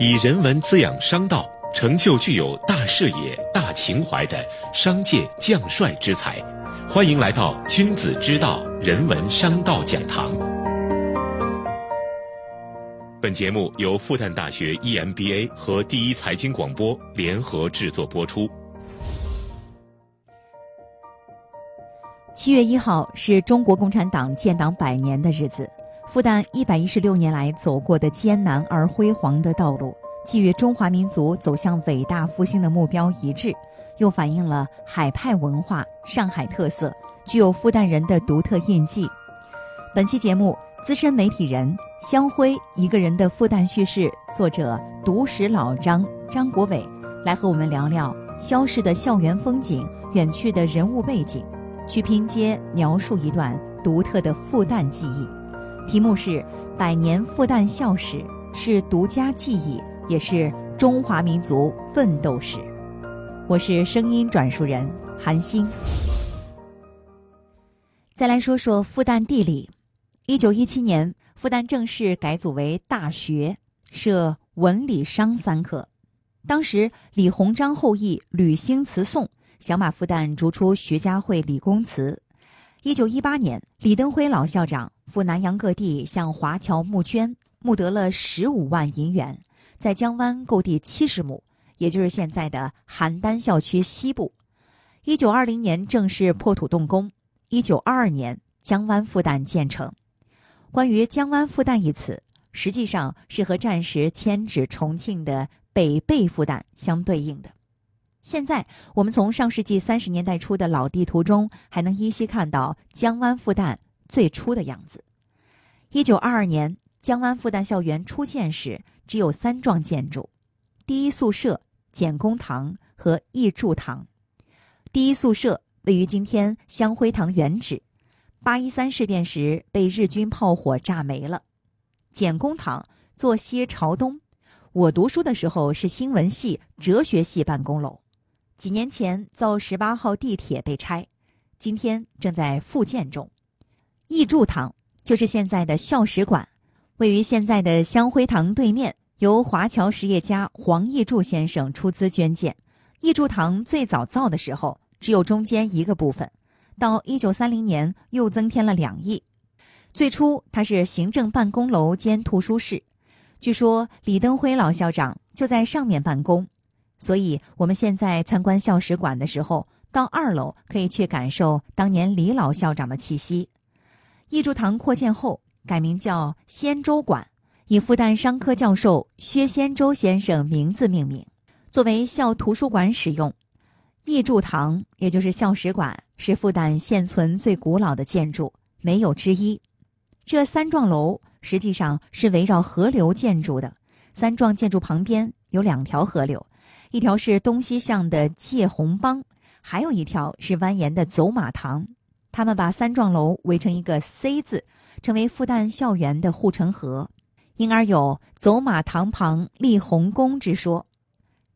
以人文滋养商道，成就具有大视野、大情怀的商界将帅之才。欢迎来到君子之道人文商道讲堂。本节目由复旦大学 EMBA 和第一财经广播联合制作播出。七月一号是中国共产党建党百年的日子。复旦一百一十六年来走过的艰难而辉煌的道路，既与中华民族走向伟大复兴的目标一致，又反映了海派文化、上海特色，具有复旦人的独特印记。本期节目，资深媒体人香辉一个人的复旦叙事作者读史老张张国伟来和我们聊聊消逝的校园风景、远去的人物背景，去拼接描述一段独特的复旦记忆。题目是“百年复旦校史”，是独家记忆，也是中华民族奋斗史。我是声音转述人韩星。再来说说复旦地理。一九一七年，复旦正式改组为大学，设文理商三科。当时，李鸿章后裔吕兴词颂想把复旦逐出学家会理工祠。一九一八年，李登辉老校长赴南洋各地向华侨募捐，募得了十五万银元，在江湾购地七十亩，也就是现在的邯郸校区西部。一九二零年正式破土动工，一九二二年江湾复旦建成。关于江湾复旦一词，实际上是和战时迁址重庆的北碚复旦相对应的。现在，我们从上世纪三十年代初的老地图中，还能依稀看到江湾复旦最初的样子。一九二二年，江湾复旦校园初建时，只有三幢建筑：第一宿舍、简公堂和义祝堂。第一宿舍位于今天香辉堂原址，八一三事变时被日军炮火炸没了。简公堂坐西朝东，我读书的时候是新闻系、哲学系办公楼。几年前造十八号地铁被拆，今天正在复建中。义柱堂就是现在的校史馆，位于现在的香辉堂对面，由华侨实业家黄义柱先生出资捐建。义柱堂最早造的时候只有中间一个部分，到一九三零年又增添了两翼。最初它是行政办公楼兼图书室，据说李登辉老校长就在上面办公。所以，我们现在参观校史馆的时候，到二楼可以去感受当年李老校长的气息。义祝堂扩建后改名叫仙洲馆，以复旦商科教授薛仙洲先生名字命名，作为校图书馆使用。义祝堂也就是校史馆，是复旦现存最古老的建筑，没有之一。这三幢楼实际上是围绕河流建筑的，三幢建筑旁边有两条河流。一条是东西向的界洪帮，还有一条是蜿蜒的走马塘。他们把三幢楼围成一个 C 字，成为复旦校园的护城河，因而有“走马塘旁立红宫”之说。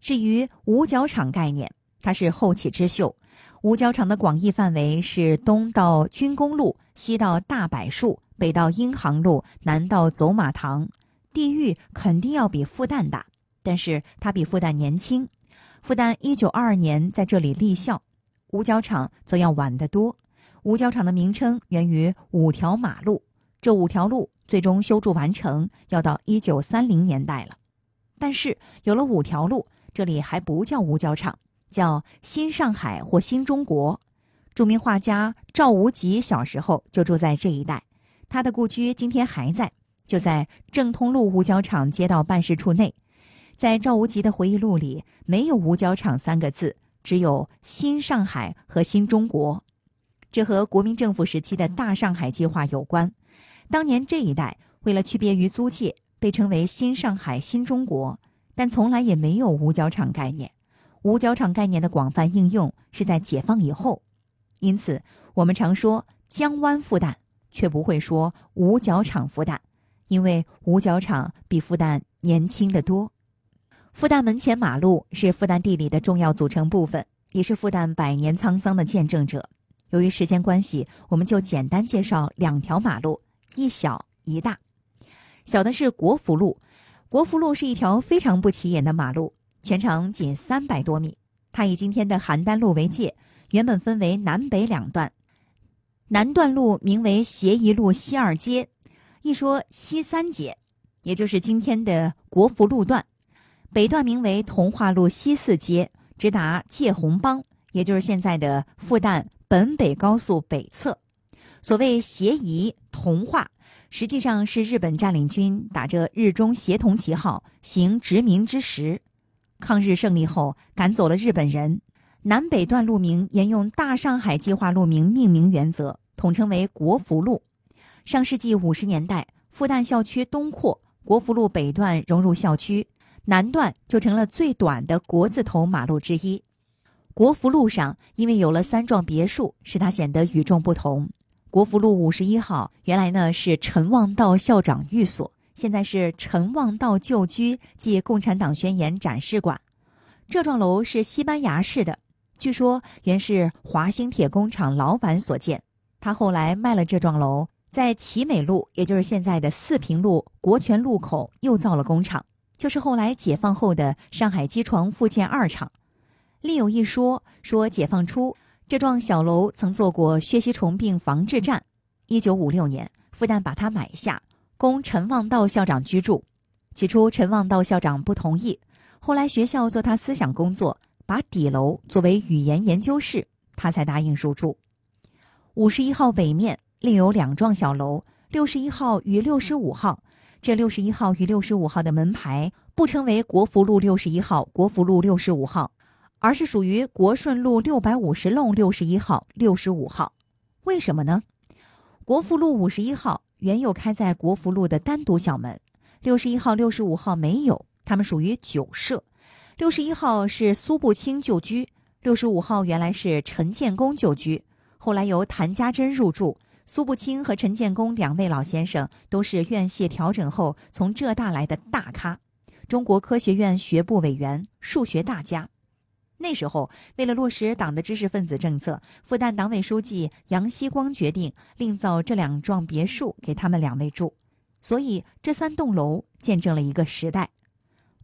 至于五角场概念，它是后起之秀。五角场的广义范围是东到军工路，西到大柏树，北到英航路，南到走马塘，地域肯定要比复旦大。但是它比复旦年轻，复旦一九二二年在这里立校，五角场则要晚得多。五角场的名称源于五条马路，这五条路最终修筑完成要到一九三零年代了。但是有了五条路，这里还不叫五角场，叫新上海或新中国。著名画家赵无极小时候就住在这一带，他的故居今天还在，就在正通路五角场街道办事处内。在赵无极的回忆录里，没有“五角场”三个字，只有“新上海”和“新中国”。这和国民政府时期的大上海计划有关。当年这一带为了区别于租界，被称为“新上海”“新中国”，但从来也没有“五角场”概念。“五角场”概念的广泛应用是在解放以后。因此，我们常说“江湾复旦”，却不会说“五角场复旦”，因为五角场比复旦年轻的多。复旦门前马路是复旦地理的重要组成部分，也是复旦百年沧桑的见证者。由于时间关系，我们就简单介绍两条马路，一小一大。小的是国福路，国福路是一条非常不起眼的马路，全长仅三百多米。它以今天的邯郸路为界，原本分为南北两段。南段路名为协义路西二街，一说西三街，也就是今天的国福路段；北段名为同化路西四街，直达界洪帮，也就是现在的复旦本北高速北侧。所谓协议同化，实际上是日本占领军打着日中协同旗号行殖民之实。抗日胜利后，赶走了日本人。南北段路名沿用大上海计划路名命名原则，统称为国福路。上世纪五十年代，复旦校区东扩，国福路北段融入校区，南段就成了最短的国字头马路之一。国福路上因为有了三幢别墅，使它显得与众不同。国福路五十一号原来呢是陈望道校长寓所，现在是陈望道旧居暨共产党宣言展示馆。这幢楼是西班牙式的。据说原是华兴铁工厂老板所建，他后来卖了这幢楼，在奇美路，也就是现在的四平路国权路口又造了工厂，就是后来解放后的上海机床复建二厂。另有一说，说解放初这幢小楼曾做过血吸虫病防治站，一九五六年复旦把它买下，供陈望道校长居住。起初陈望道校长不同意，后来学校做他思想工作。把底楼作为语言研究室，他才答应入住。五十一号北面另有两幢小楼，六十一号与六十五号。这六十一号与六十五号的门牌不称为国福路六十一号、国福路六十五号，而是属于国顺路六百五十弄六十一号、六十五号。为什么呢？国福路五十一号原有开在国福路的单独小门，六十一号、六十五号没有，他们属于酒舍。六十一号是苏步青旧居，六十五号原来是陈建功旧居，后来由谭家珍入住。苏步青和陈建功两位老先生都是院系调整后从浙大来的大咖，中国科学院学部委员、数学大家。那时候，为了落实党的知识分子政策，复旦党委书记杨希光决定另造这两幢别墅给他们两位住，所以这三栋楼见证了一个时代。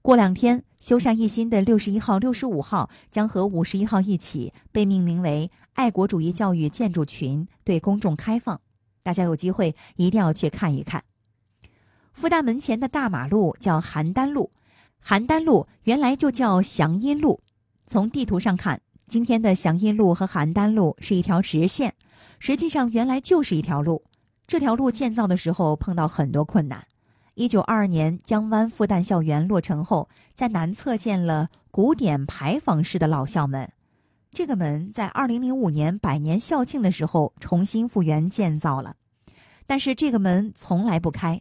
过两天，修缮一新的六十一号、六十五号将和五十一号一起被命名为爱国主义教育建筑群，对公众开放。大家有机会一定要去看一看。复旦门前的大马路叫邯郸路，邯郸路原来就叫祥阴路。从地图上看，今天的祥阴路和邯郸路是一条直线，实际上原来就是一条路。这条路建造的时候碰到很多困难。一九二二年，江湾复旦校园落成后，在南侧建了古典牌坊式的老校门。这个门在二零零五年百年校庆的时候重新复原建造了，但是这个门从来不开，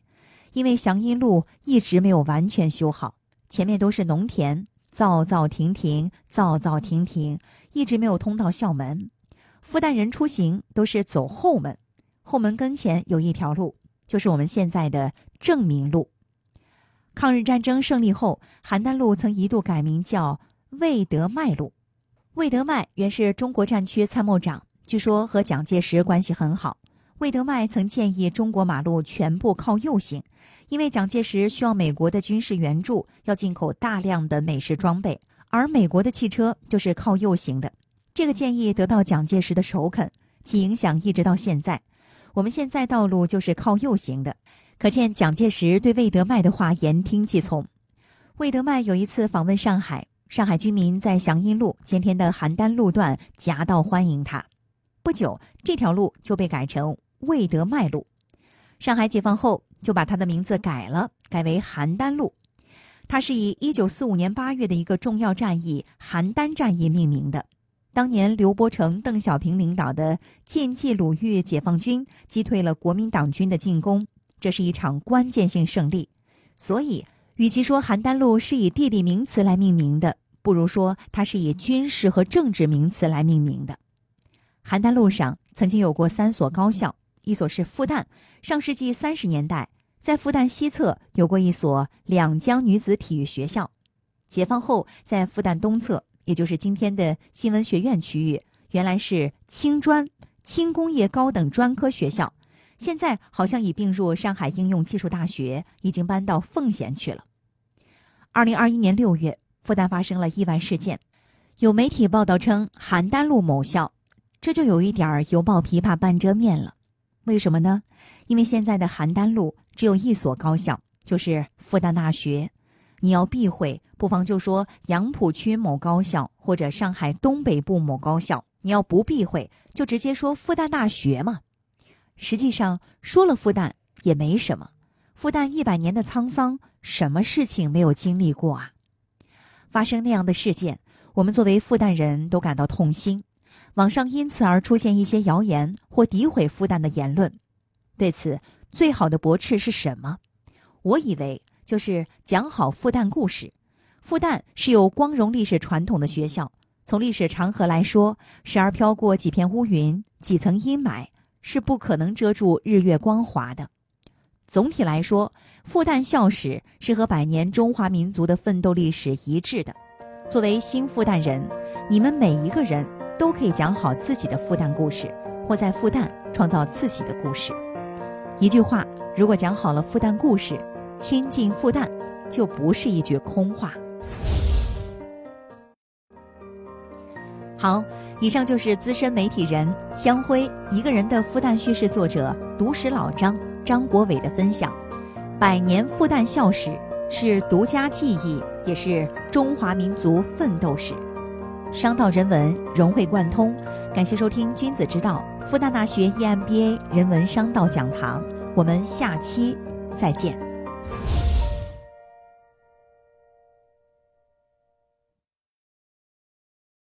因为祥阴路一直没有完全修好，前面都是农田，造造停停，造造停停，一直没有通到校门。复旦人出行都是走后门，后门跟前有一条路。就是我们现在的正明路。抗日战争胜利后，邯郸路曾一度改名叫魏德迈路。魏德迈原是中国战区参谋长，据说和蒋介石关系很好。魏德迈曾建议中国马路全部靠右行，因为蒋介石需要美国的军事援助，要进口大量的美式装备，而美国的汽车就是靠右行的。这个建议得到蒋介石的首肯，其影响一直到现在。我们现在道路就是靠右行的，可见蒋介石对魏德迈的话言听计从。魏德迈有一次访问上海，上海居民在祥阴路今天的邯郸路段夹道欢迎他。不久，这条路就被改成魏德迈路。上海解放后，就把他的名字改了，改为邯郸路。它是以1945年8月的一个重要战役——邯郸战役命名的。当年刘伯承、邓小平领导的晋冀鲁豫解放军击退了国民党军的进攻，这是一场关键性胜利。所以，与其说邯郸路是以地理名词来命名的，不如说它是以军事和政治名词来命名的。邯郸路上曾经有过三所高校，一所是复旦，上世纪三十年代在复旦西侧有过一所两江女子体育学校，解放后在复旦东侧。也就是今天的新闻学院区域，原来是青专轻工业高等专科学校，现在好像已并入上海应用技术大学，已经搬到奉贤去了。二零二一年六月，复旦发生了意外事件，有媒体报道称邯郸路某校，这就有一点儿犹抱琵琶半遮面了。为什么呢？因为现在的邯郸路只有一所高校，就是复旦大学。你要避讳，不妨就说杨浦区某高校或者上海东北部某高校。你要不避讳，就直接说复旦大学嘛。实际上说了复旦也没什么。复旦一百年的沧桑，什么事情没有经历过啊？发生那样的事件，我们作为复旦人都感到痛心。网上因此而出现一些谣言或诋毁复旦的言论。对此，最好的驳斥是什么？我以为就是讲好复旦故事。复旦是有光荣历史传统的学校。从历史长河来说，时而飘过几片乌云、几层阴霾，是不可能遮住日月光华的。总体来说，复旦校史是和百年中华民族的奋斗历史一致的。作为新复旦人，你们每一个人都可以讲好自己的复旦故事，或在复旦创造自己的故事。一句话，如果讲好了复旦故事，亲近复旦就不是一句空话。好，以上就是资深媒体人香辉一个人的复旦叙事作者读史老张张国伟的分享。百年复旦校史是独家记忆，也是中华民族奋斗史。商道人文融会贯通，感谢收听君子之道复旦大学 EMBA 人文商道讲堂，我们下期再见。